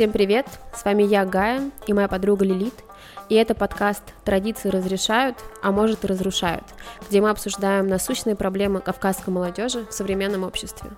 Всем привет! С вами я, Гая, и моя подруга Лилит. И это подкаст «Традиции разрешают, а может и разрушают», где мы обсуждаем насущные проблемы кавказской молодежи в современном обществе.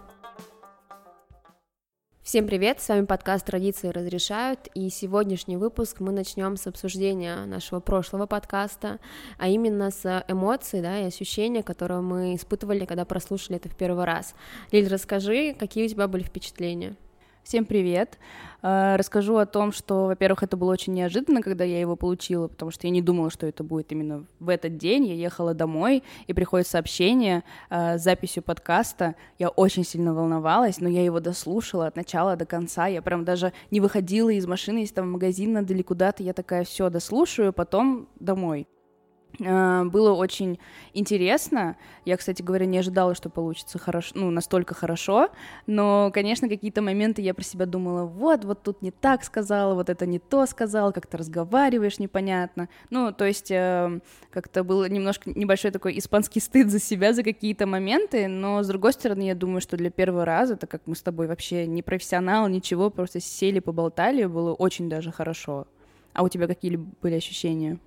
Всем привет, с вами подкаст «Традиции разрешают», и сегодняшний выпуск мы начнем с обсуждения нашего прошлого подкаста, а именно с эмоций, да, и ощущения, которые мы испытывали, когда прослушали это в первый раз. Лиль, расскажи, какие у тебя были впечатления? Всем привет! Э, расскажу о том, что, во-первых, это было очень неожиданно, когда я его получила, потому что я не думала, что это будет именно в этот день. Я ехала домой, и приходит сообщение э, с записью подкаста. Я очень сильно волновалась, но я его дослушала от начала до конца. Я прям даже не выходила из машины, если там в магазин надо или куда-то. Я такая, все, дослушаю, потом домой. А, было очень интересно. Я, кстати говоря, не ожидала, что получится хорошо, ну, настолько хорошо. Но, конечно, какие-то моменты я про себя думала, вот, вот тут не так сказала, вот это не то сказала, как то разговариваешь непонятно. Ну, то есть э, как-то был немножко небольшой такой испанский стыд за себя, за какие-то моменты, но, с другой стороны, я думаю, что для первого раза, так как мы с тобой вообще не профессионал, ничего, просто сели, поболтали, было очень даже хорошо. А у тебя какие были ощущения?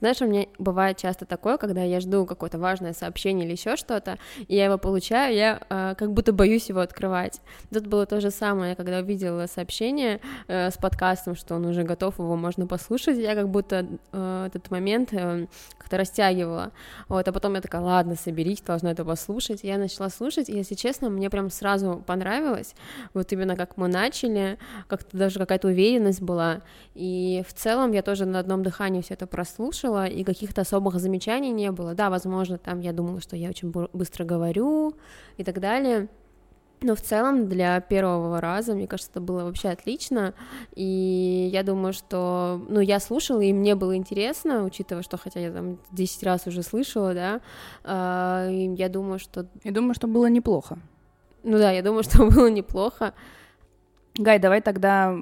Знаешь, у меня бывает часто такое, когда я жду какое-то важное сообщение или еще что-то, и я его получаю, я э, как будто боюсь его открывать. Тут было то же самое, когда увидела сообщение э, с подкастом, что он уже готов, его можно послушать, я как будто э, этот момент э, как-то растягивала. Вот, а потом я такая, ладно, соберись, должна это послушать. Я начала слушать, и, если честно, мне прям сразу понравилось, вот именно как мы начали, как-то даже какая-то уверенность была, и в целом я тоже на одном дыхании все это прослушала, слушала, и каких-то особых замечаний не было. Да, возможно, там я думала, что я очень быстро говорю и так далее. Но в целом для первого раза, мне кажется, это было вообще отлично, и я думаю, что, ну, я слушала, и мне было интересно, учитывая, что, хотя я там 10 раз уже слышала, да, э, я думаю, что... Я думаю, что было неплохо. Ну да, я думаю, что было неплохо. Гай, давай тогда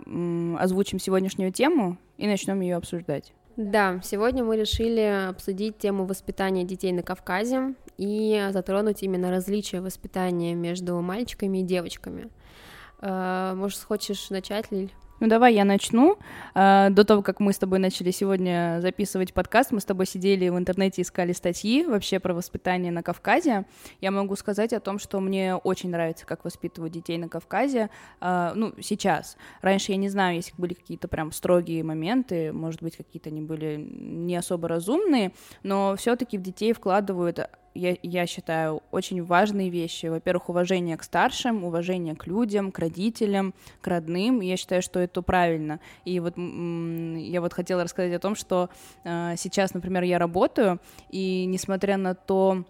озвучим сегодняшнюю тему и начнем ее обсуждать. Да, сегодня мы решили обсудить тему воспитания детей на Кавказе и затронуть именно различия воспитания между мальчиками и девочками. Э, может, хочешь начать, Лиль? Ну давай я начну. А, до того, как мы с тобой начали сегодня записывать подкаст, мы с тобой сидели в интернете, искали статьи вообще про воспитание на Кавказе. Я могу сказать о том, что мне очень нравится, как воспитывают детей на Кавказе. А, ну, сейчас. Раньше я не знаю, если были какие-то прям строгие моменты, может быть, какие-то они были не особо разумные, но все-таки в детей вкладывают я, я считаю, очень важные вещи. Во-первых, уважение к старшим, уважение к людям, к родителям, к родным. Я считаю, что это правильно. И вот я вот хотела рассказать о том, что э, сейчас, например, я работаю, и несмотря на то,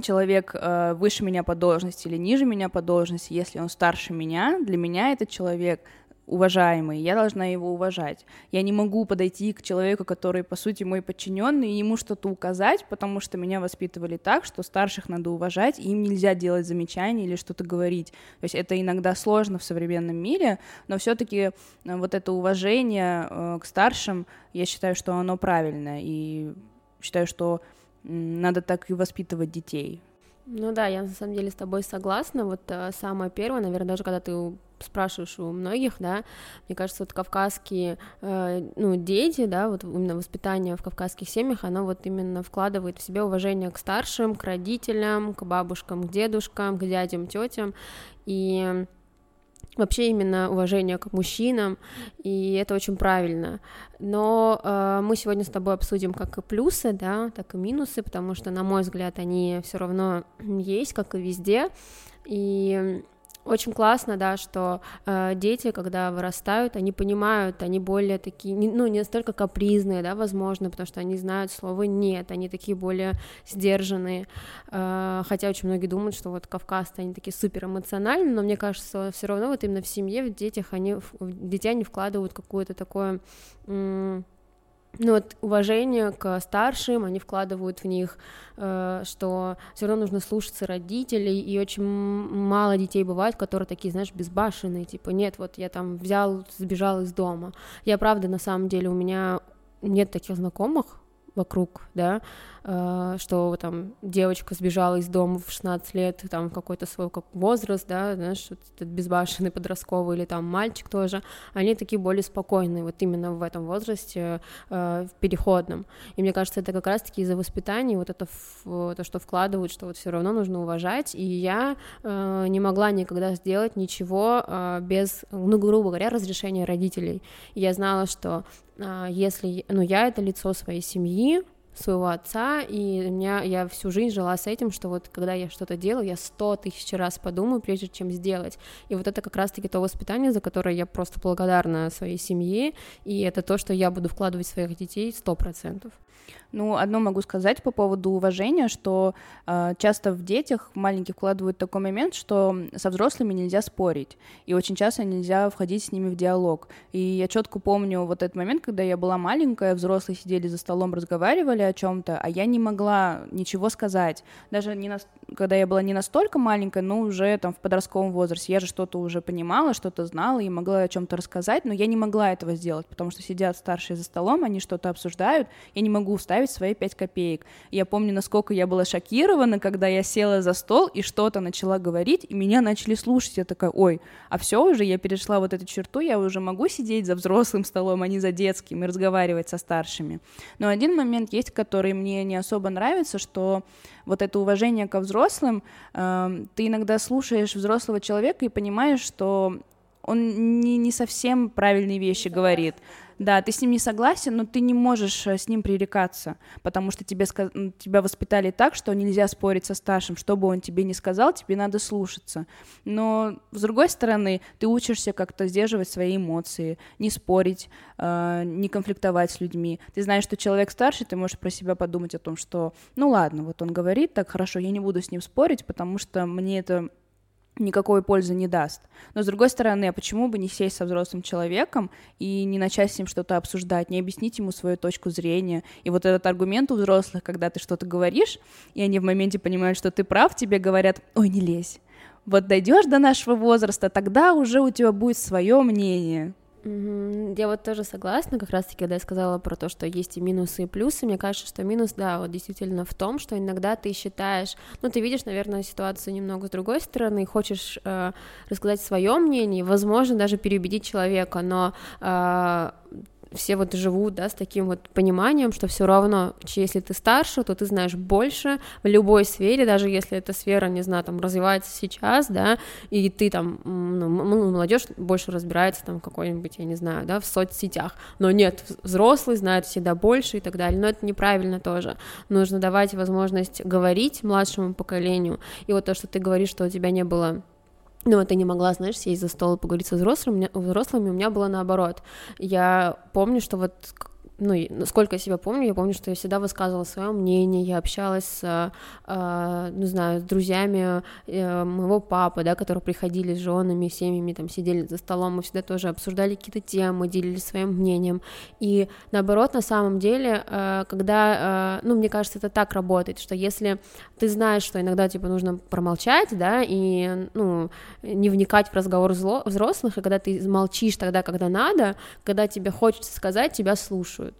человек э, выше меня по должности или ниже меня по должности, если он старше меня, для меня этот человек уважаемый, я должна его уважать. Я не могу подойти к человеку, который, по сути, мой подчиненный, и ему что-то указать, потому что меня воспитывали так, что старших надо уважать, и им нельзя делать замечания или что-то говорить. То есть это иногда сложно в современном мире, но все-таки э, вот это уважение э, к старшим, я считаю, что оно правильное, и считаю, что надо так и воспитывать детей. Ну да, я на самом деле с тобой согласна. Вот э, самое первое, наверное, даже когда ты спрашиваешь у многих, да, мне кажется, вот кавказские, э, ну, дети, да, вот именно воспитание в кавказских семьях, оно вот именно вкладывает в себя уважение к старшим, к родителям, к бабушкам, к дедушкам, к дядям, тетям, и вообще именно уважение к мужчинам, и это очень правильно. Но э, мы сегодня с тобой обсудим как и плюсы, да, так и минусы, потому что, на мой взгляд, они все равно есть, как и везде. И очень классно, да, что э, дети, когда вырастают, они понимают, они более такие, не, ну, не настолько капризные, да, возможно, потому что они знают слово «нет», они такие более сдержанные, э, хотя очень многие думают, что вот кавказцы, они такие супер эмоциональные, но мне кажется, все равно вот именно в семье, в детях, они, в детей они вкладывают какое-то такое... М- ну вот уважение к старшим, они вкладывают в них, э, что все равно нужно слушаться родителей, и очень мало детей бывает, которые такие, знаешь, безбашенные, типа, нет, вот я там взял, сбежал из дома. Я правда, на самом деле, у меня нет таких знакомых, вокруг, да, э, что там девочка сбежала из дома в 16 лет, там какой-то свой как возраст, да, знаешь, вот этот безбашенный подростковый, или там мальчик тоже, они такие более спокойные, вот именно в этом возрасте, э, в переходном. И мне кажется, это как раз-таки из-за воспитания, вот это то, что вкладывают, что вот все равно нужно уважать, и я э, не могла никогда сделать ничего без, ну, грубо говоря, разрешения родителей. И я знала, что если, ну, я это лицо своей семьи, своего отца, и у меня, я всю жизнь жила с этим, что вот когда я что-то делаю, я сто тысяч раз подумаю, прежде чем сделать. И вот это как раз-таки то воспитание, за которое я просто благодарна своей семье, и это то, что я буду вкладывать в своих детей сто процентов. Ну, одно могу сказать по поводу уважения, что э, часто в детях маленьких вкладывают такой момент, что со взрослыми нельзя спорить, и очень часто нельзя входить с ними в диалог. И я четко помню вот этот момент, когда я была маленькая, взрослые сидели за столом, разговаривали о чем-то, а я не могла ничего сказать. Даже не на... когда я была не настолько маленькая, но уже там в подростковом возрасте, я же что-то уже понимала, что-то знала и могла о чем-то рассказать, но я не могла этого сделать, потому что сидят старшие за столом, они что-то обсуждают, я не могу вставить вставить свои пять копеек. Я помню, насколько я была шокирована, когда я села за стол и что-то начала говорить, и меня начали слушать. Я такая, ой, а все уже, я перешла вот эту черту, я уже могу сидеть за взрослым столом, а не за детским, и разговаривать со старшими. Но один момент есть, который мне не особо нравится, что вот это уважение ко взрослым, э, ты иногда слушаешь взрослого человека и понимаешь, что он не, не совсем правильные вещи говорит. Да, ты с ним не согласен, но ты не можешь э, с ним пререкаться, потому что тебе, тебя воспитали так, что нельзя спорить со старшим, что бы он тебе ни сказал, тебе надо слушаться. Но, с другой стороны, ты учишься как-то сдерживать свои эмоции, не спорить, э, не конфликтовать с людьми. Ты знаешь, что человек старше, ты можешь про себя подумать о том, что, ну ладно, вот он говорит так, хорошо, я не буду с ним спорить, потому что мне это никакой пользы не даст. Но с другой стороны, а почему бы не сесть со взрослым человеком и не начать с ним что-то обсуждать, не объяснить ему свою точку зрения? И вот этот аргумент у взрослых, когда ты что-то говоришь, и они в моменте понимают, что ты прав, тебе говорят, ой, не лезь. Вот дойдешь до нашего возраста, тогда уже у тебя будет свое мнение. Я вот тоже согласна, как раз-таки, когда я сказала про то, что есть и минусы, и плюсы, мне кажется, что минус, да, вот действительно в том, что иногда ты считаешь, ну, ты видишь, наверное, ситуацию немного с другой стороны, хочешь э, рассказать свое мнение, возможно, даже переубедить человека, но э, все вот живут, да, с таким вот пониманием, что все равно, если ты старше, то ты знаешь больше в любой сфере, даже если эта сфера, не знаю, там, развивается сейчас, да, и ты там, ну, молодежь больше разбирается там какой-нибудь, я не знаю, да, в соцсетях, но нет, взрослый знает всегда больше и так далее, но это неправильно тоже, нужно давать возможность говорить младшему поколению, и вот то, что ты говоришь, что у тебя не было ну, ты не могла, знаешь, сесть за стол и поговорить со взрослыми, взрослыми, у меня было наоборот. Я помню, что вот ну, насколько я себя помню, я помню, что я всегда высказывала свое мнение, я общалась с, э, не знаю, с друзьями э, моего папы, да, которые приходили с женами, семьями, там, сидели за столом, мы всегда тоже обсуждали какие-то темы, делились своим мнением, и наоборот, на самом деле, э, когда, э, ну, мне кажется, это так работает, что если ты знаешь, что иногда, типа, нужно промолчать, да, и, ну, не вникать в разговор взрослых, и когда ты молчишь тогда, когда надо, когда тебе хочется сказать, тебя слушают,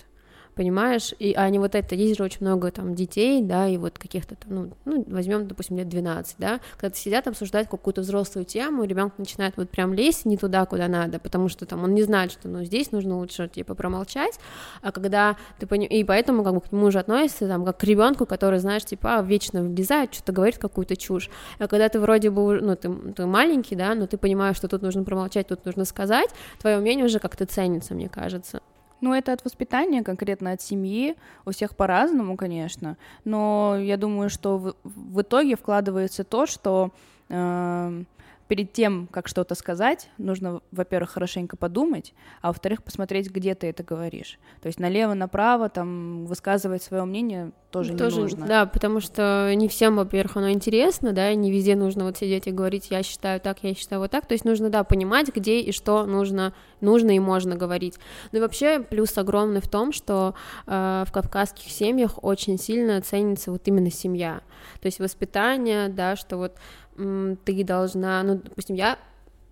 понимаешь, и а не вот это, есть же очень много там детей, да, и вот каких-то там, ну, ну возьмем, допустим, лет 12, да, когда сидят обсуждать какую-то взрослую тему, ребенок начинает вот прям лезть не туда, куда надо, потому что там он не знает, что, ну, здесь нужно лучше, типа, промолчать, а когда ты пони... и поэтому как бы к нему же относится там как к ребенку, который, знаешь, типа, а, вечно влезает, что-то говорит какую-то чушь, а когда ты вроде бы, ну, ты, ты маленький, да, но ты понимаешь, что тут нужно промолчать, тут нужно сказать, твое мнение уже как-то ценится, мне кажется. Ну, это от воспитания, конкретно от семьи. У всех по-разному, конечно. Но я думаю, что в, в итоге вкладывается то, что э, перед тем, как что-то сказать, нужно, во-первых, хорошенько подумать, а во-вторых, посмотреть, где ты это говоришь. То есть налево-направо там высказывать свое мнение тоже, тоже не нужно. Да, потому что не всем, во-первых, оно интересно, да, и не везде нужно вот сидеть и говорить, я считаю так, я считаю вот так. То есть нужно, да, понимать, где и что нужно, нужно и можно говорить. Ну и вообще плюс огромный в том, что э, в кавказских семьях очень сильно ценится вот именно семья. То есть воспитание, да, что вот ты должна, ну, допустим, я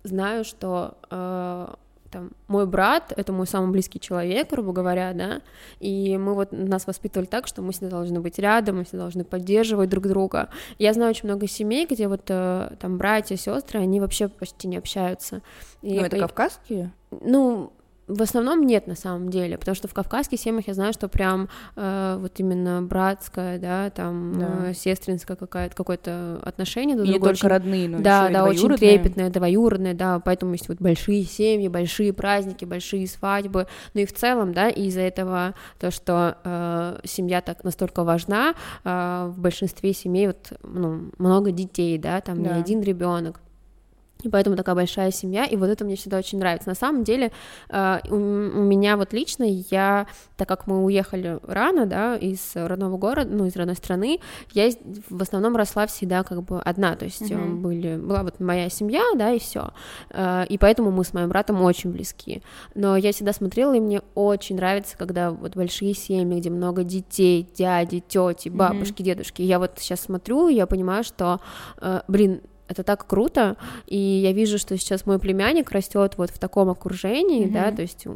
знаю, что э, там, мой брат — это мой самый близкий человек, грубо говоря, да, и мы вот нас воспитывали так, что мы всегда должны быть рядом, мы всегда должны поддерживать друг друга. Я знаю очень много семей, где вот э, там братья, сестры, они вообще почти не общаются. И, ну, это и, кавказские? Ну, в основном нет на самом деле, потому что в кавказских семьях я знаю, что прям э, вот именно братская, да, там да. Э, сестринское какое-то какое-то отношение друг И не только очень, родные, но да, еще да, очень трепетное, двоюродное, да, поэтому есть вот большие семьи, большие праздники, большие свадьбы, ну и в целом, да, из-за этого то, что э, семья так настолько важна, э, в большинстве семей вот ну, много детей, да, там да. не один ребенок. И поэтому такая большая семья, и вот это мне всегда очень нравится. На самом деле, э, у меня вот лично, я, так как мы уехали рано, да, из родного города, ну, из родной страны, я в основном росла всегда как бы одна, то есть mm-hmm. были, была вот моя семья, да, и все. Э, и поэтому мы с моим братом очень близки. Но я всегда смотрела, и мне очень нравится, когда вот большие семьи, где много детей, дяди, тети, бабушки, mm-hmm. дедушки. Я вот сейчас смотрю, и я понимаю, что, э, блин, это так круто, и я вижу, что сейчас мой племянник растет вот в таком окружении, mm-hmm. да, то есть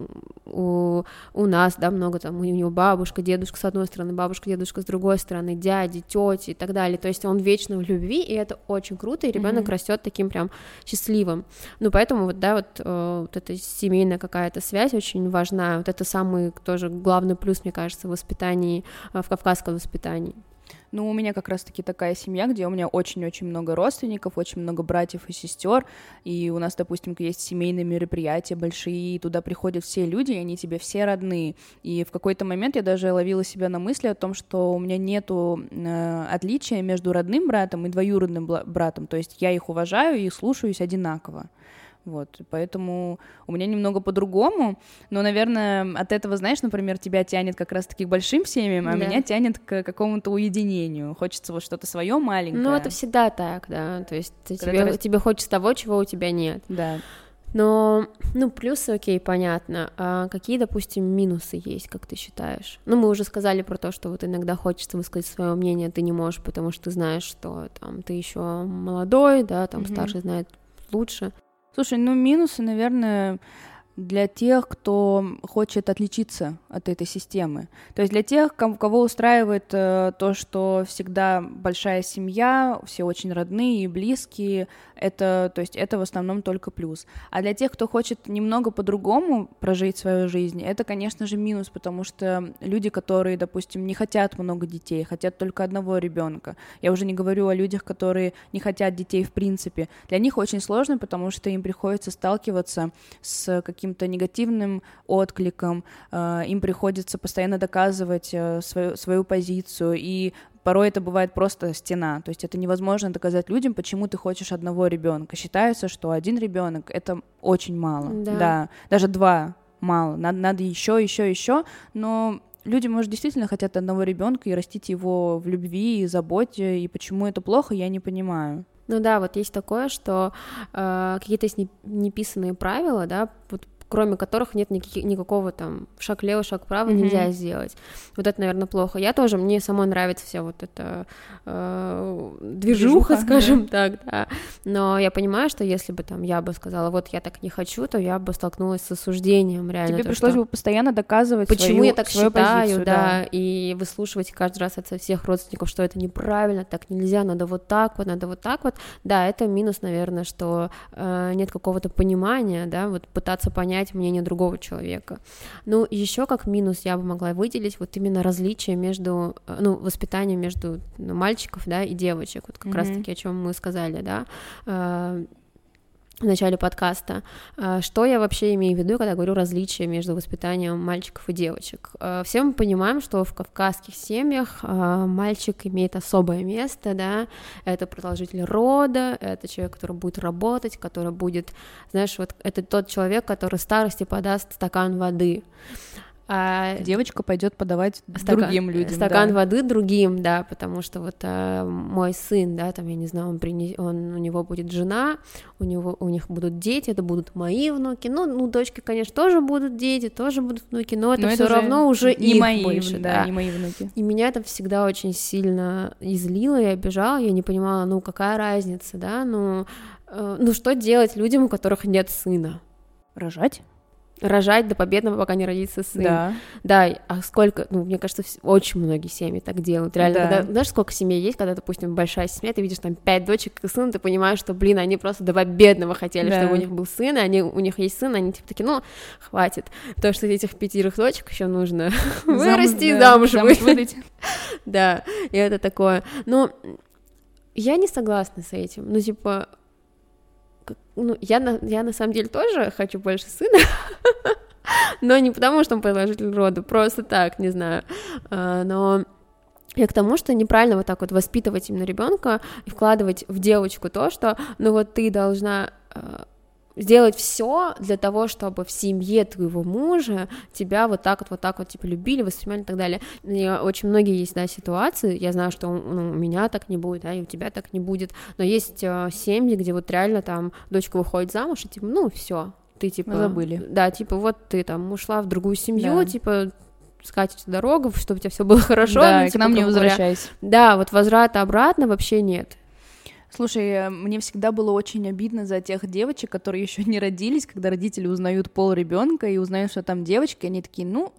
у, у нас, да, много там, у него бабушка, дедушка с одной стороны, бабушка, дедушка с другой стороны, дяди, тети и так далее, то есть он вечно в любви, и это очень круто, и ребенок mm-hmm. растет таким прям счастливым, ну, поэтому вот, да, вот, э, вот эта семейная какая-то связь очень важна, вот это самый тоже главный плюс, мне кажется, в воспитании, э, в кавказском воспитании. Ну, у меня как раз-таки такая семья, где у меня очень-очень много родственников, очень много братьев и сестер, и у нас, допустим, есть семейные мероприятия большие, и туда приходят все люди, и они тебе все родные. И в какой-то момент я даже ловила себя на мысли о том, что у меня нету э, отличия между родным братом и двоюродным братом, то есть я их уважаю и слушаюсь одинаково. Вот, поэтому у меня немного по-другому, но, наверное, от этого, знаешь, например, тебя тянет как раз-таки к большим семьям, а да. меня тянет к какому-то уединению. Хочется вот что-то свое маленькое. Ну, это всегда так, да. То есть тебе, раз... тебе хочется того, чего у тебя нет. Да. Но, ну, плюсы, окей, понятно. А какие, допустим, минусы есть, как ты считаешь? Ну, мы уже сказали про то, что вот иногда хочется высказать свое мнение, ты не можешь, потому что ты знаешь, что там ты еще молодой, да, там mm-hmm. старший знает лучше. Слушай, ну минусы, наверное, для тех, кто хочет отличиться от этой системы. То есть для тех, кого устраивает э, то, что всегда большая семья, все очень родные и близкие, это, то есть это в основном только плюс. А для тех, кто хочет немного по-другому прожить свою жизнь, это, конечно же, минус, потому что люди, которые, допустим, не хотят много детей, хотят только одного ребенка. Я уже не говорю о людях, которые не хотят детей в принципе. Для них очень сложно, потому что им приходится сталкиваться с каким-то негативным откликом, э, им приходится постоянно доказывать э, свою, свою позицию, и порой это бывает просто стена. То есть это невозможно доказать людям, почему ты хочешь одного ребенка. Считается, что один ребенок это очень мало. Да. да. Даже два мало. Надо, надо еще, еще, еще. Но люди, может, действительно хотят одного ребенка и растить его в любви и заботе. И почему это плохо, я не понимаю. Ну да, вот есть такое, что э, какие-то есть неписанные правила, да, вот кроме которых нет никаких, никакого там шаг лево, шаг вправо mm-hmm. нельзя сделать. Вот это, наверное, плохо. Я тоже, мне самой нравится вся вот эта э, движуха, Движуха, скажем да. так, да. Но я понимаю, что если бы там я бы сказала, вот я так не хочу, то я бы столкнулась с осуждением реально. Тебе то, пришлось что... бы постоянно доказывать Почему свою, я так свою считаю, позицию, да, да, и выслушивать каждый раз от всех родственников, что это неправильно, так нельзя, надо вот так вот, надо вот так вот. Да, это минус, наверное, что э, нет какого-то понимания, да, вот пытаться понять мнение другого человека. Ну, еще как минус я бы могла выделить вот именно различие между, э, ну, воспитанием между ну, мальчиков, да, и девочек, вот как mm-hmm. раз-таки о чем мы сказали, да, э, в начале подкаста. Э, что я вообще имею в виду, когда говорю различия между воспитанием мальчиков и девочек? Все мы понимаем, что в кавказских семьях мальчик имеет особое место, да, это продолжитель рода, это человек, который будет работать, который будет, знаешь, вот это тот человек, который старости подаст стакан воды. А девочка пойдет подавать стакан, другим людям. Стакан да. воды другим, да, потому что вот а, мой сын, да, там я не знаю, он принес, он у него будет жена, у него у них будут дети, это будут мои внуки, ну, ну дочки, конечно, тоже будут дети, тоже будут внуки, но это все равно уже не их мои, больше, да, да, не мои внуки. И меня это всегда очень сильно излило и обижало, я не понимала, ну какая разница, да, ну, э, ну что делать людям, у которых нет сына? Рожать? Рожать до победного, пока не родится сын. Да. Да, а сколько, ну, мне кажется, очень многие семьи так делают. Реально, Да. когда, знаешь, сколько семей есть, когда, допустим, большая семья, ты видишь там пять дочек и сын, ты понимаешь, что, блин, они просто до победного хотели, Да. чтобы у них был сын, и они, у них есть сын, они типа такие, ну, хватит, то, что этих пятерых дочек еще нужно вырасти и да, замуж выйти. выдать. Да, и это такое. Ну, я не согласна с этим. Ну, типа, ну, я на, я на самом деле тоже хочу больше сына, но не потому, что он продолжитель рода, просто так, не знаю. А, Но я к тому, что неправильно вот так вот воспитывать именно ребенка и вкладывать в девочку то, что, ну вот ты должна а, сделать все для того, чтобы в семье твоего мужа тебя вот так вот, вот так вот, типа, любили, воспринимали и так далее. И очень многие есть, да, ситуации, я знаю, что ну, у меня так не будет, да, и у тебя так не будет, но есть э, семьи, где вот реально там дочка выходит замуж, и типа, ну, все, ты типа... Мы забыли. Да, типа, вот ты там ушла в другую семью, Да. типа, скатить дорогу, чтобы у тебя все было хорошо. Да, ну, и к типа, нам не грубо говоря. возвращайся. Да, вот возврата обратно вообще нет. Слушай, э, мне всегда было очень обидно за тех девочек, которые еще не родились, когда родители узнают пол ребенка и узнают, что там девочка, и они такие, ну,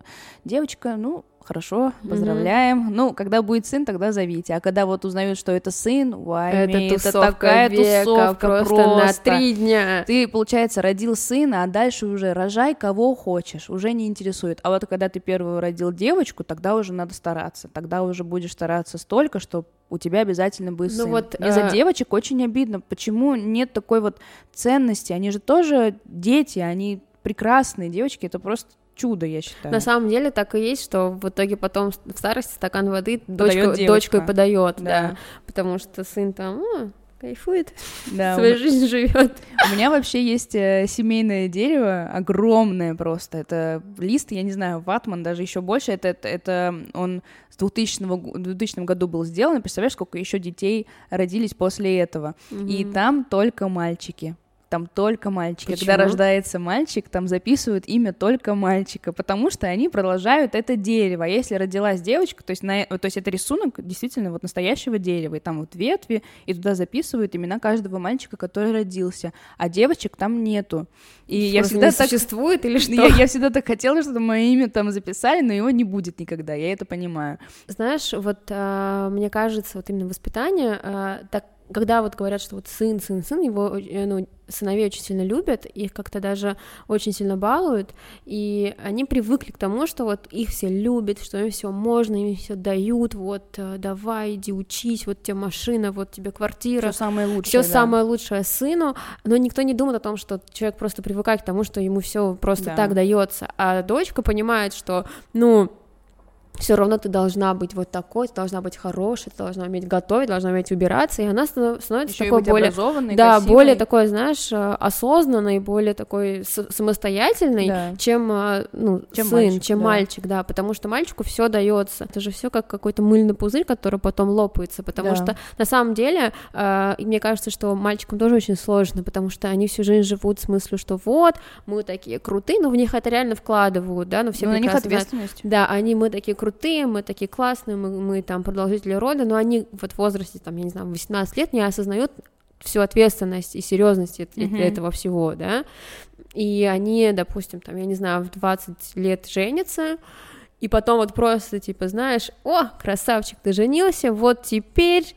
девочка, ну, хорошо, поздравляем. Ну, когда будет сын, тогда зовите. А когда вот узнают, что это сын, вай, это это тусовка такая века, тусовка просто, просто. на три дня. Ты, получается, родил сына, а дальше уже рожай кого хочешь, уже не интересует. А вот когда ты первую родил девочку, тогда уже надо стараться. Тогда уже будешь стараться столько, что у тебя обязательно будет Ну сын. вот, Мне за э, девочек очень обидно. Почему нет такой вот ценности? Они же тоже дети, они прекрасные девочки, это просто чудо, я считаю. На самом деле так и есть, что в итоге потом в старости стакан воды дочка, и подает, да. Да. потому что сын там «А, кайфует, Да, свою жизнь живет. У меня вообще есть э, семейное дерево, огромное просто. Это лист, я не знаю, ватман, даже еще больше. Это, это, это он с 2000, го- в 2000 году был сделан. Представляешь, сколько еще детей родились после этого. И там только мальчики. Там только мальчики. Когда Почему? рождается мальчик, там записывают имя только мальчика, потому что они продолжают это дерево. А если родилась девочка, то есть, на, то есть это рисунок действительно вот настоящего дерева, и там вот ветви, и туда записывают имена каждого мальчика, который родился, а девочек там нету. И я Просто всегда не так... существует или что? Я, я всегда так хотела, чтобы мое имя там записали, но его не будет никогда, я это понимаю. Знаешь, вот а, мне кажется, вот именно воспитание, а, так, когда вот говорят, что вот сын, сын, сын, его, э, ну, сыновей очень сильно любят, их как-то даже очень сильно балуют, и они привыкли к тому, что вот их все любят, что им все можно, им все дают, вот, э, давай, иди учись, вот тебе машина, вот тебе квартира, Все самое лучшее. все да. самое лучшее сыну, но никто не думает о том, что человек просто привыкает к тому, что ему все просто Да. так дается, а дочка понимает, что, ну, все равно ты должна быть вот такой, ты должна быть хорошей, ты должна уметь готовить, должна уметь убираться, и она станов- становится Ещё и такой более, да, красивой. более такой, знаешь, э, осознанной, более такой самостоятельной, Да. чем, э, ну, Чем сын, мальчик, чем да. мальчик, да, потому что мальчику все дается, это же все как какой-то мыльный пузырь, который потом лопается, потому Да. что на самом деле, э, мне кажется, что мальчикам тоже очень сложно, потому что они всю жизнь живут с мыслью, что вот, мы такие крутые, но в них это реально вкладывают, да, но все Ну, на них прекрасно знают, ответственность. да, они, мы такие крутые, мы такие классные, мы, мы там продолжители рода, но они вот в возрасте, там, я не знаю, 18 лет не осознают всю ответственность и серьезность Мгм. этого всего, да, и они, допустим, там, я не знаю, в 20 лет женятся, и потом вот просто, типа, знаешь, о, красавчик, ты женился, вот теперь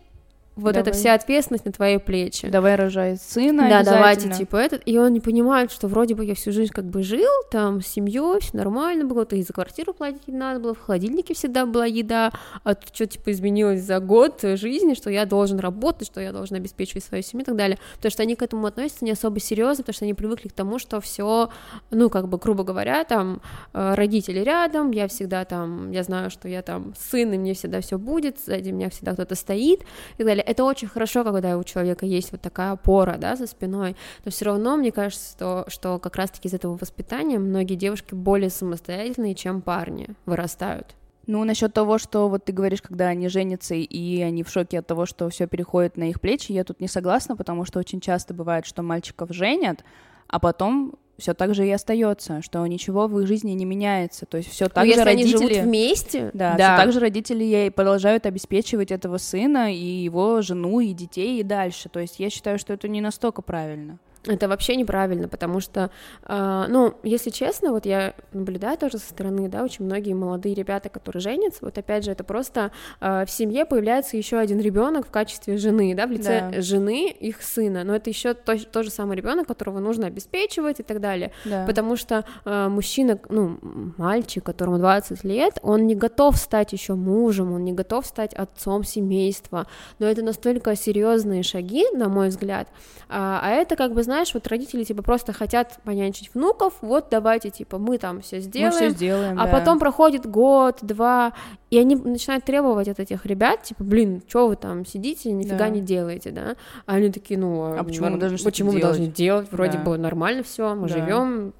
вот эта Давай. вся ответственность на твои плечи. Давай рожай сына Да, давайте, типа, этот, и он не понимает, что вроде бы я всю жизнь как бы жил, там, с семьей, все нормально было, то и за квартиру платить не надо было, в холодильнике всегда была еда, а тут что, типа, изменилось за год жизни, что я должен работать, что я должен обеспечивать свою семью и так далее, потому что они к этому относятся не особо серьезно, потому что они привыкли к тому, что все, ну, как бы, грубо говоря, там, э, родители рядом, я всегда там, я знаю, что я там сын, и мне всегда все будет, сзади меня всегда кто-то стоит, и так далее. Это очень хорошо, когда у человека есть вот такая опора, да, за спиной, но все равно, мне кажется, что, что как раз-таки из этого воспитания многие девушки более самостоятельные, чем парни вырастают. Ну, насчет того, что вот ты говоришь, когда они женятся, и они в шоке от того, что все переходит на их плечи, я тут не согласна, потому что очень часто бывает, что мальчиков женят, а потом все так же и остается, что ничего в их жизни не меняется. То есть все Но так же если они родители. живут вместе, Да, да. всё так же родители ей продолжают обеспечивать этого сына и его жену и детей и дальше. То есть я считаю, что это не настолько правильно. Это вообще неправильно, потому что, э, ну, если честно, вот я наблюдаю тоже со стороны, да, очень многие молодые ребята, которые женятся, вот опять же, это просто э, в семье появляется еще один ребенок в качестве жены, да, в лице да. жены их сына, но это еще то, тот же самый ребенок, которого нужно обеспечивать и так далее, да. потому что э, мужчина, ну, мальчик, которому 20 лет, он не готов стать еще мужем, он не готов стать отцом семейства, но это настолько серьезные шаги, на мой взгляд, а, а это как бы знаешь, вот родители типа просто хотят понянчить внуков, вот давайте типа мы там все сделаем, мы все сделаем а да. потом проходит год, два, и они начинают требовать от этих ребят, типа, блин, что вы там сидите, нифига да. не делаете, да? А они такие, ну, а, а почему мы должны почему мы должны делать? Вроде да. бы нормально все, мы да. живем,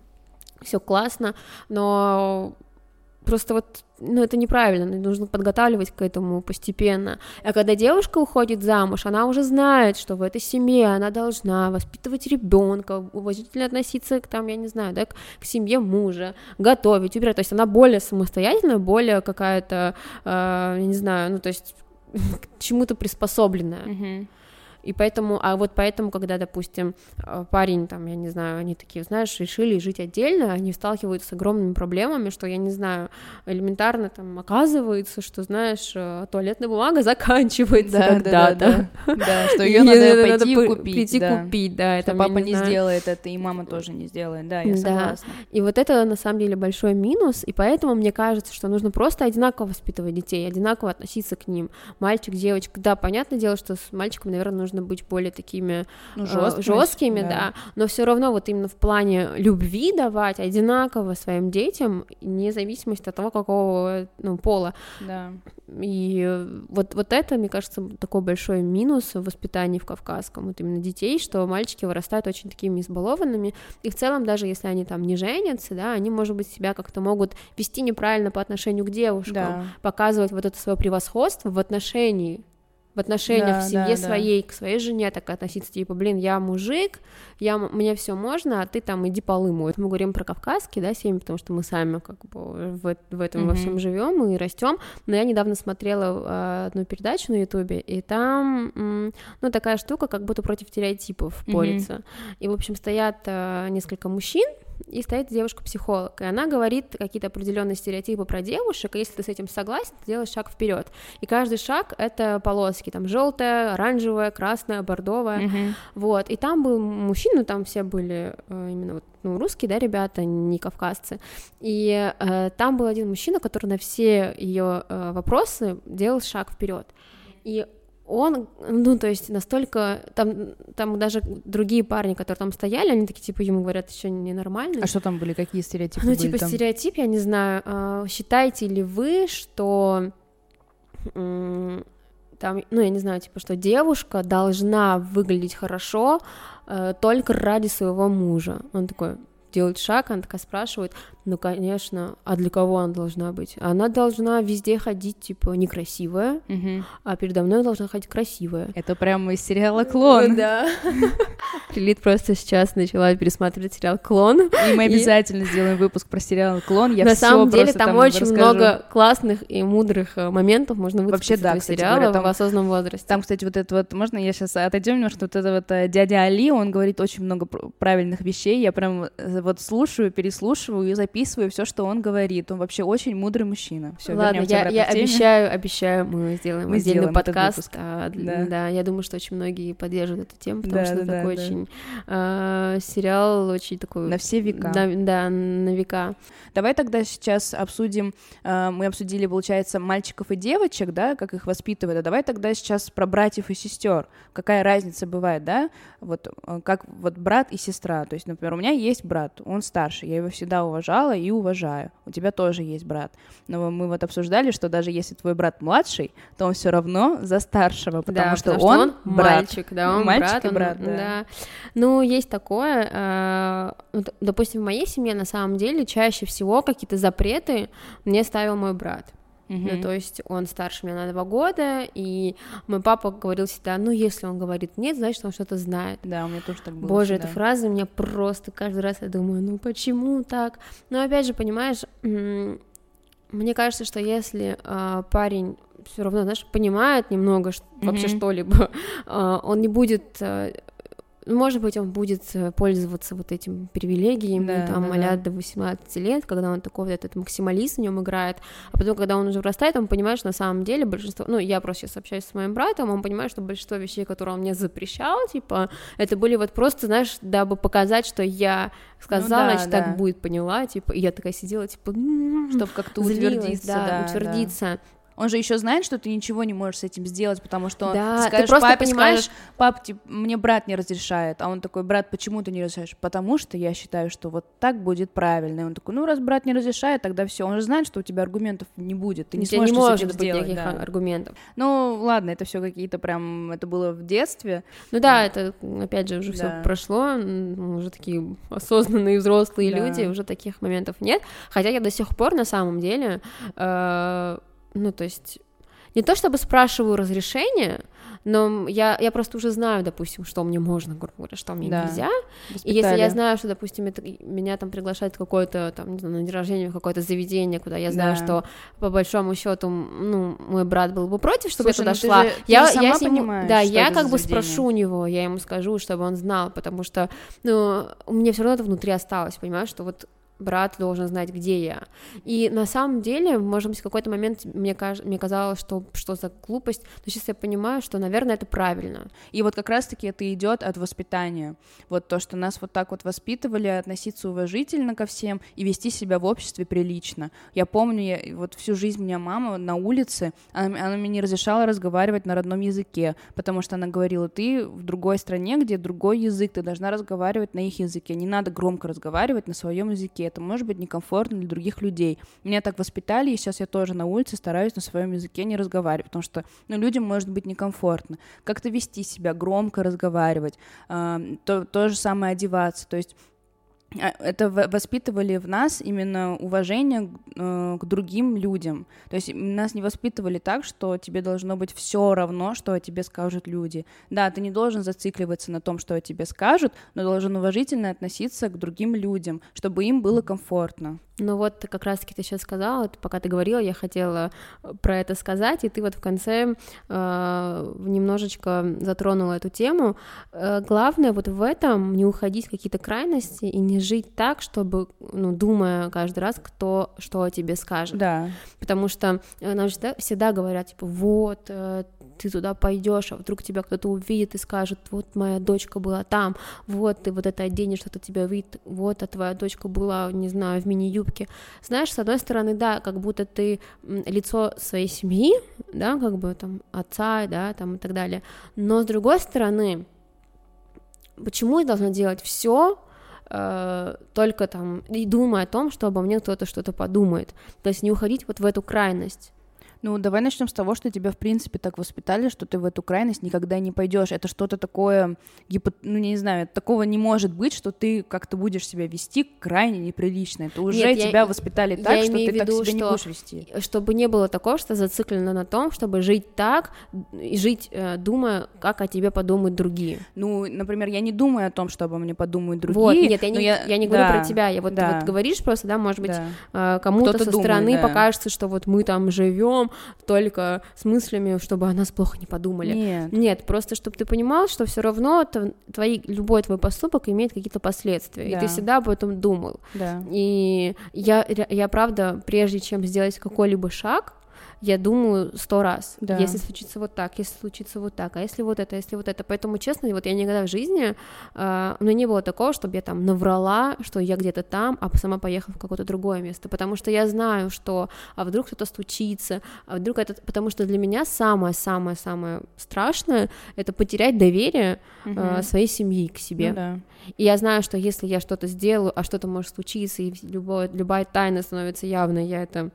все классно, но просто вот ну, это неправильно, нужно подготавливать к этому постепенно. А когда девушка уходит замуж, она уже знает, что в этой семье она должна воспитывать ребенка, уважительно относиться к, там, я не знаю, да, к, к семье мужа, готовить, убирать. То есть она более самостоятельная, более какая-то, э, я не знаю, ну, то есть к чему-то приспособленная. Mm-hmm. И поэтому, а вот поэтому, когда, допустим, э, парень, там, я не знаю, они такие, знаешь, решили жить отдельно, они сталкиваются с огромными проблемами, что, я не знаю, элементарно там оказывается, что, знаешь, э, туалетная бумага заканчивается да, когда-то. Да, да, да. да, что ее надо пойти купить. Прийти да. купить, да. Это папа не, не сделает это, и мама тоже не сделает, да, я согласна. Да. И вот это, на самом деле, большой минус, и поэтому мне кажется, что нужно просто одинаково воспитывать детей, одинаково относиться к ним. Мальчик, девочка, да, понятное дело, что с мальчиком, наверное, нужно быть более такими ну, жесткими, жесткими да. да, но все равно вот именно в плане любви давать одинаково своим детям, вне зависимости от того, какого ну, пола. Да. И вот, вот это, мне кажется, такой большой минус в воспитании в Кавказском, вот именно детей, что мальчики вырастают очень такими избалованными, и в целом, даже если они там не женятся, да, они, может быть, себя как-то могут вести неправильно по отношению к девушкам, да. показывать вот это свое превосходство в отношении в отношениях да, в семье да, своей, да. к своей жене так относиться, типа, блин, я мужик, я, мне все можно, а ты там иди полы мой. Мы говорим про кавказские, да, семьи, потому что мы сами как бы в, в этом mm-hmm. во всем живем и растем. Но я недавно смотрела э, одну передачу на Ютубе, и там, ну, такая штука, как будто против стереотипов борется. Mm-hmm. И, в общем, стоят э, несколько мужчин, и стоит девушка-психолог, и она говорит какие-то определенные стереотипы про девушек, и если ты с этим согласен, ты делаешь шаг вперед. И каждый шаг это полоски, там желтая, оранжевая, красная, бордовая, mm-hmm. вот. И там был мужчины, там все были э, именно вот ну, русские, да, ребята, не кавказцы. И э, там был один мужчина, который на все ее э, вопросы делал шаг вперед. И он, ну, то есть настолько, там, там даже другие парни, которые там стояли, они такие, типа, ему говорят, еще ненормально. А что там были, какие стереотипы Ну, были типа, там? стереотип, я не знаю, а, считаете ли вы, что там, ну, я не знаю, типа, что девушка должна выглядеть хорошо э, только ради своего мужа. Он такой делает шаг, она такая спрашивает, ну, конечно, а для кого она должна быть? Она должна везде ходить, типа, некрасивая, угу. а передо мной должна ходить красивая. Это прямо из сериала «Клон». Да. Лилит просто сейчас начала пересматривать сериал «Клон». И мы обязательно сделаем выпуск про сериал «Клон». Я На самом деле там очень много классных и мудрых э, моментов можно Вообще, да, сериала в осознанном возрасте. Там, кстати, вот это вот, можно я сейчас отойдем немножко, вот это вот э, дядя Али, он говорит очень много правильных вещей, я прям э, вот слушаю, переслушиваю и записываю все, что он говорит. Он вообще очень мудрый мужчина. Все, Ладно, я, я обещаю, обещаю, мы сделаем мы отдельный сделаем подкаст. А, да. да, я думаю, что очень многие поддержат эту тему, потому да, что да, это такой да. очень э, сериал, очень такой... На все века. Да, да, на века. Давай тогда сейчас обсудим, э, мы обсудили, получается, мальчиков и девочек, да, как их воспитывают, а давай тогда сейчас про братьев и сестер. Какая разница бывает, да, вот э, как вот брат и сестра. То есть, например, у меня есть брат, он старше, я его всегда уважала, уважала и уважаю. У тебя тоже есть брат. Но мы вот обсуждали, что даже если твой брат младший, то он все равно за старшего, потому, да, что, потому он, что он брат. мальчик, да, он мальчик брат, и брат, он, да. да. Ну, есть такое, э, допустим, в моей семье на самом деле чаще всего какие-то запреты мне ставил мой брат. Mm-hmm. Ну, то есть он старше меня на два года, и мой папа говорил всегда, ну, если он говорит нет, значит, он что-то знает. Да, у меня тоже так было. Боже, всегда. эта фраза меня просто каждый раз я думаю, ну, почему так? Но опять же, понимаешь, мне кажется, что если э, парень все равно, знаешь, понимает немного что, mm-hmm. вообще что-либо, э, он не будет э, может быть, он будет э, пользоваться вот этим привилегиями, Да, там, да, а да. до 18 лет, когда он такой вот этот максималист в нем играет, а потом, когда он уже вырастает, он понимает, что на самом деле большинство, ну, я просто сейчас общаюсь с моим братом, он понимает, что большинство вещей, которые он мне запрещал, типа, это были вот просто, знаешь, дабы показать, что я сказала, Ну да, значит, да. так будет, поняла, типа, и я такая сидела, типа, «М-м-м», Чтобы как-то утвердиться, да, да, да. Он же еще знает, что ты ничего не можешь с этим сделать, потому что Да, ты ты скажешь просто папе, понимаешь- скажешь, пап, типа, мне брат не разрешает, а он такой, брат, почему ты не разрешаешь? Потому что я считаю, что вот так будет правильно. И он такой, ну раз брат не разрешает, тогда все. Он же знает, что у тебя аргументов не будет, ты не сможешь не может быть сделать. никаких да. аргументов. Ну ладно, это все какие-то прям, это было в детстве. Ну да, это, опять же, уже все Да. прошло, м, мы уже такие осознанные взрослые Да. люди, уже таких моментов нет. Хотя я до сих пор на самом деле, э, ну то есть не то чтобы спрашиваю разрешение, но я, я просто уже знаю, допустим, что мне можно, грубо говоря, что мне Да. нельзя. И если я знаю, что, допустим, это- меня там приглашают в какое-то, там, не знаю, на день рождения в какое-то заведение, куда я знаю, Да. что по большому счету, ну, мой брат был бы против, чтобы Слушай, я ну туда шла. же- я, же я с ним- да, что я как за бы заведение. спрошу у него, я ему скажу, чтобы он знал, потому что, ну, у меня все равно это внутри осталось, понимаешь, что вот брат должен знать, где я. И на самом деле, может быть, в какой-то момент мне, каж... мне казалось, что что за глупость, но сейчас я понимаю, что, наверное, это правильно. И вот как раз-таки это идет от воспитания. Вот то, что нас вот так вот воспитывали, относиться уважительно ко всем и вести себя в обществе прилично. Я помню, я, вот всю жизнь меня мама на улице, она, она мне не разрешала разговаривать на родном языке, потому что она говорила, ты в другой стране, где другой язык, ты должна разговаривать на их языке, не надо громко разговаривать на своем языке, это может быть некомфортно для других людей. Меня так воспитали, и сейчас я тоже на улице стараюсь на своем языке не разговаривать, потому что ну, людям может быть некомфортно. Как-то вести себя, громко разговаривать, а, то, то же самое одеваться. То есть это в- воспитывали в нас именно уважение э, к другим людям. То есть нас не воспитывали так, что тебе должно быть все равно, что о тебе скажут люди. Да, ты не должен зацикливаться на том, что о тебе скажут, но должен уважительно относиться к другим людям, чтобы им было комфортно. Ну вот как раз-таки ты сейчас сказала, пока ты говорила, я хотела э, про это сказать, и ты вот в конце э, немножечко затронула эту тему. Э, главное вот в этом не уходить в какие-то крайности и не жить так, чтобы, ну, думая каждый раз, кто что о тебе скажет. Да, Потому что э, нам всегда, всегда говорят, типа, вот, э, ты туда пойдешь, а вдруг тебя кто-то увидит и скажет, вот моя дочка была там, вот ты вот это оденешь, что-то тебя увидит, вот, а твоя дочка была, не знаю, в мини-юбке. Знаешь, с одной стороны, да, как будто ты лицо своей семьи, да, как бы там отца, да, там и так далее, но с другой стороны, почему я должна делать все только там и думая о том, что обо мне кто-то что-то подумает. То есть не уходить вот в эту крайность. Ну, давай начнем с того, что тебя, в принципе, так воспитали, что ты в эту крайность никогда не пойдешь. Это что-то такое, гипо... ну, не знаю, такого не может быть, что ты как-то будешь себя вести крайне неприлично. Это уже Нет, я- тебя воспитали так, я что ты в так виду, себя не что- будешь вести. Чтобы не было такого, что зациклено на том, чтобы жить так и жить, э, думая, как о тебе подумают другие. Ну, например, я не думаю о том, что обо мне подумают другие. вот, нет, я не, я... не говорю да, про тебя, я вот, да, вот говоришь просто, да, может быть, да. э, кому-то со думает, стороны да. покажется, что вот мы там живем только с мыслями, чтобы о нас плохо не подумали. Нет. Нет, просто чтобы ты понимал, что все равно твои, любой твой поступок имеет какие-то последствия, и Да. ты всегда об этом думал. Да. И я, я правда, прежде чем сделать какой-либо шаг, я думаю сто раз, Да. если случится вот так, если случится вот так, а если вот это, если вот это. Поэтому, честно, вот я никогда в жизни, э, у меня не было такого, чтобы я там наврала, что я где-то там, а сама поехала в какое-то другое место, потому что я знаю, что, а вдруг кто-то стучится, а вдруг это, потому что для меня самое-самое-самое страшное — это потерять доверие э, Мгм. своей семьи к себе. Ну да. И я знаю, что если я что-то сделаю, а что-то может случиться, и любое, любая тайна становится явной, я это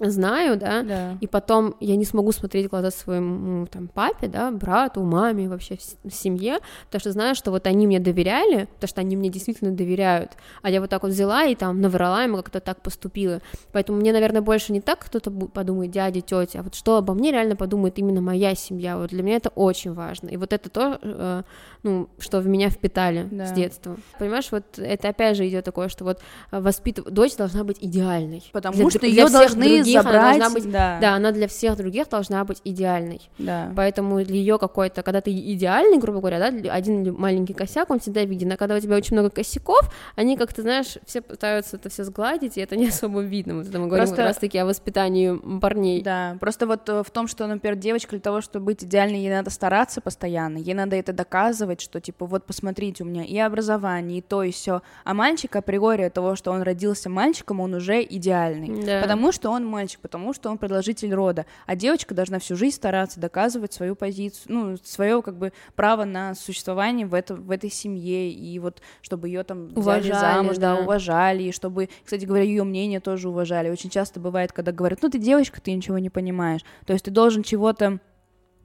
знаю, да, Да. и потом я не смогу смотреть в глаза своему там папе, да, брату, маме, вообще в семье, потому что знаю, что вот они мне доверяли, потому что они мне действительно доверяют, а я вот так вот взяла и там наврала им, как-то так поступила, поэтому мне, наверное, больше не так кто-то подумает, дядя, тетя, а вот что обо мне реально подумает именно моя семья, вот для меня это очень важно, и вот это то, э, ну, что в меня впитали Да. с детства, понимаешь, вот это опять же идет такое, что вот воспитывать, дочь должна быть идеальной, Потому Для- что для ее всех должны других. забрать, она должна быть, да. да, она для всех других должна быть идеальной. Да. Поэтому для ее какой-то, когда ты идеальный, грубо говоря, да, один маленький косяк, он всегда виден, а когда у тебя очень много косяков, они как-то, знаешь, все пытаются это все сгладить, и это не особо видно. Вот это мы говорим Просто- как раз-таки о воспитании парней. Да, просто вот э, в том, что, например, девочка для того, чтобы быть идеальной, ей надо стараться постоянно, ей надо это доказывать, что, типа, вот посмотрите, у меня и образование, и то, и все. А мальчик априори от того, что он родился мальчиком, он уже идеальный. Да. Потому что он мальчик, потому что он продолжитель рода. А девочка должна всю жизнь стараться доказывать свою позицию, ну, свое, как бы, право на существование в, это, в этой семье, и вот, чтобы ее там взяли Уважали, замуж, да, да. уважали, и чтобы, кстати говоря, ее мнение тоже уважали. Очень часто бывает, когда говорят, ну, ты девочка, ты ничего не понимаешь. То есть ты должен чего-то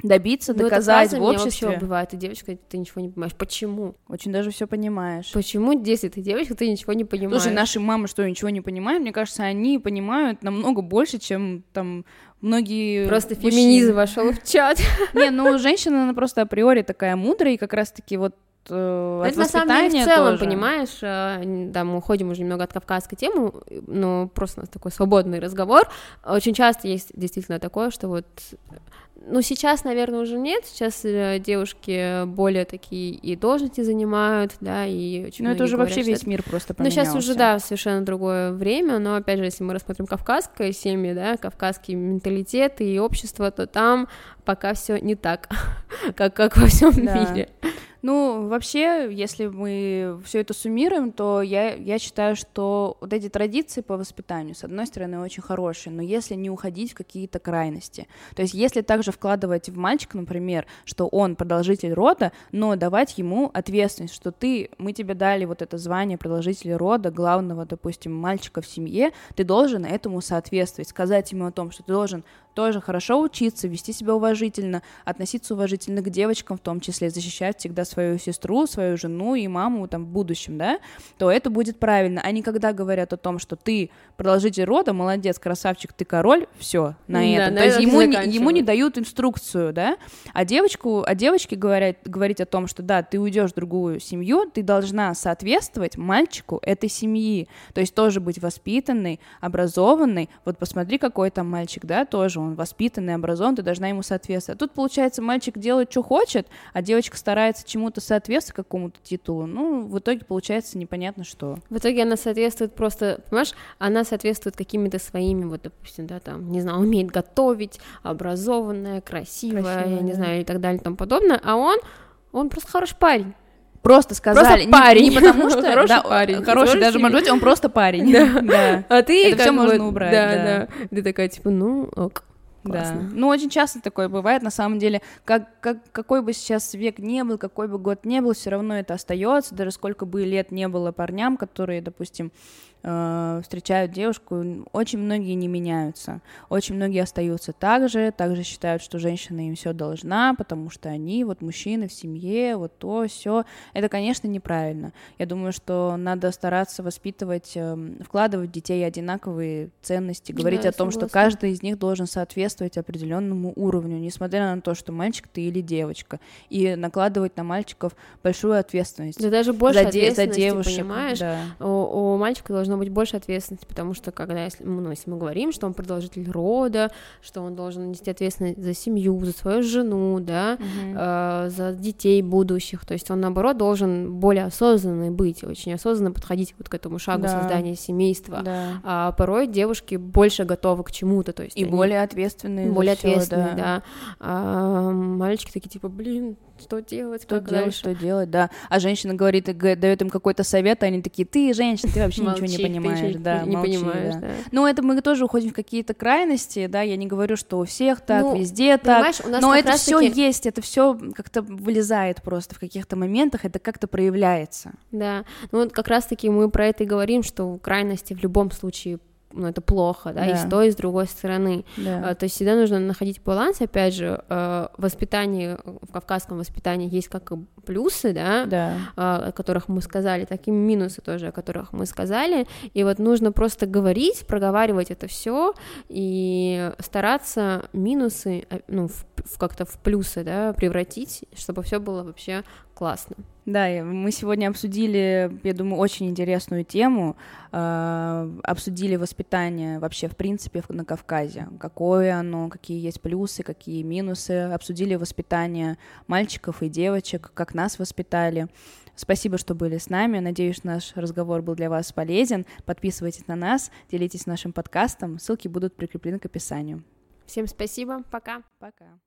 добиться, Ну, эта доказать фраза в обществе. вообще бывает, ты девочка, ты ничего не понимаешь. Почему? Очень даже все понимаешь. Почему, если ты девочка, ты ничего не понимаешь? Слушай, наши мамы что, ничего не понимают? Мне кажется, они понимают намного больше, чем там многие Просто мужчины. феминизм вошел в чат. Не, ну женщина, она просто априори такая мудрая, и как раз-таки вот э, от Это на самом деле в целом, тоже. понимаешь, э, да, мы уходим уже немного от кавказской темы, но просто у нас такой свободный разговор. Очень часто есть действительно такое, что вот, ну сейчас, наверное, уже нет, сейчас э, девушки более такие и должности занимают, да, и очень Ну это уже говорят, вообще весь это- мир просто Ну, сейчас поменялся. уже, да, совершенно другое время, но, опять же, если мы рассмотрим кавказское семьи, да, кавказский менталитет и общество, то там пока все не так, как, как во всем Да. мире. Ну, вообще, если мы все это суммируем, то я, я считаю, что вот эти традиции по воспитанию, с одной стороны, очень хорошие, но если не уходить в какие-то крайности, то есть если также вкладывать в мальчика, например, что он продолжитель рода, но давать ему ответственность, что ты, мы тебе дали вот это звание продолжителя рода, главного, допустим, мальчика в семье, ты должен этому соответствовать, сказать ему о том, что ты должен тоже хорошо учиться, вести себя уважительно, относиться уважительно к девочкам в том числе, защищать всегда свою сестру, свою жену и маму там в будущем, да, то это будет правильно. Они когда говорят о том, что ты продолжитель рода, молодец, красавчик, ты король, все на Да, этом. То есть ему не, ему не дают инструкцию, да, а девочку, а девочке говорят, говорить о том, что да, ты уйдешь в другую семью, ты должна соответствовать мальчику этой семьи, то есть тоже быть воспитанной, образованной. Вот посмотри, какой там мальчик, да, тоже он воспитанный, образован, ты должна ему соответствовать. А тут, получается, мальчик делает, что хочет, а девочка старается чему-то соответствовать, какому-то титулу. Ну, в итоге получается непонятно что. В итоге она соответствует просто, понимаешь, она соответствует какими-то своими, вот, допустим, да, там, не знаю, умеет готовить, образованная, красивая, Красивая, я не да. знаю, и так далее, и тому подобное, а он, он просто хороший парень. Просто сказали, не- парень. не, потому что Хороший да, парень. хороший даже, может быть, он просто парень. Да. Да. А ты Это бы- можно убрать, Да, да. да. Ты такая, типа, ну, ок, Да. классно. Ну, очень часто такое бывает, на самом деле, как, как, какой бы сейчас век не был, какой бы год не был, все равно это остается, даже сколько бы лет не было парням, которые, допустим, э, встречают девушку, очень многие не меняются, очень многие остаются так же, также считают, что женщина им все должна, потому что они, вот мужчины в семье, вот то, все. Это, конечно, неправильно. Я думаю, что надо стараться воспитывать, эм, вкладывать в детей одинаковые ценности, говорить Да, о том, что каждый из них должен соответствовать определенному уровню, несмотря на то, что мальчик ты или девочка, и накладывать на мальчиков большую ответственность. Да даже больше за, де- за ответственности, девушек, понимаешь? да. У, у мальчика должно быть больше ответственности, потому что когда если, ну, если мы говорим, что он продолжитель рода, что он должен нести ответственность за семью, за свою жену, да, э, за детей будущих, то есть он наоборот должен более осознанный быть, очень осознанно подходить вот к этому шагу Да. создания семейства. Да. А порой девушки больше готовы к чему-то, то есть И более ответственные. более всё, ответственные, да. А мальчики такие типа, блин, что делать, Что как делать, дальше? что делать, да. А женщина говорит дает им какой-то совет, а они такие, ты женщина, ты вообще ничего не понимаешь, ничего да, не молчи, понимаешь, да. да. Ну, это мы тоже уходим в какие-то крайности, да, я не говорю, что у всех так, Ну, везде так, но это все есть, это все как-то вылезает просто в каких-то моментах, это как-то проявляется. Да, ну вот как раз-таки мы про это и говорим, что крайности в любом случае ну, это плохо, да, и Да. с той, и с другой стороны. Да. А, то есть всегда нужно находить баланс, опять же, э, воспитание, в кавказском воспитании есть как и плюсы, да, да. а, о которых мы сказали, так и минусы тоже, о которых мы сказали, и вот нужно просто говорить, проговаривать это все и стараться минусы, э, ну, в- в как-то в плюсы, да, превратить, чтобы все было вообще классно. Да, мы сегодня обсудили, я думаю, очень интересную тему, э, обсудили воспитание вообще в принципе на Кавказе, какое оно, какие есть плюсы, какие минусы, обсудили воспитание мальчиков и девочек, как нас воспитали. Спасибо, что были с нами. Надеюсь, наш разговор был для вас полезен. Подписывайтесь на нас, делитесь нашим подкастом. Ссылки будут прикреплены к описанию. Всем спасибо. Пока. Пока.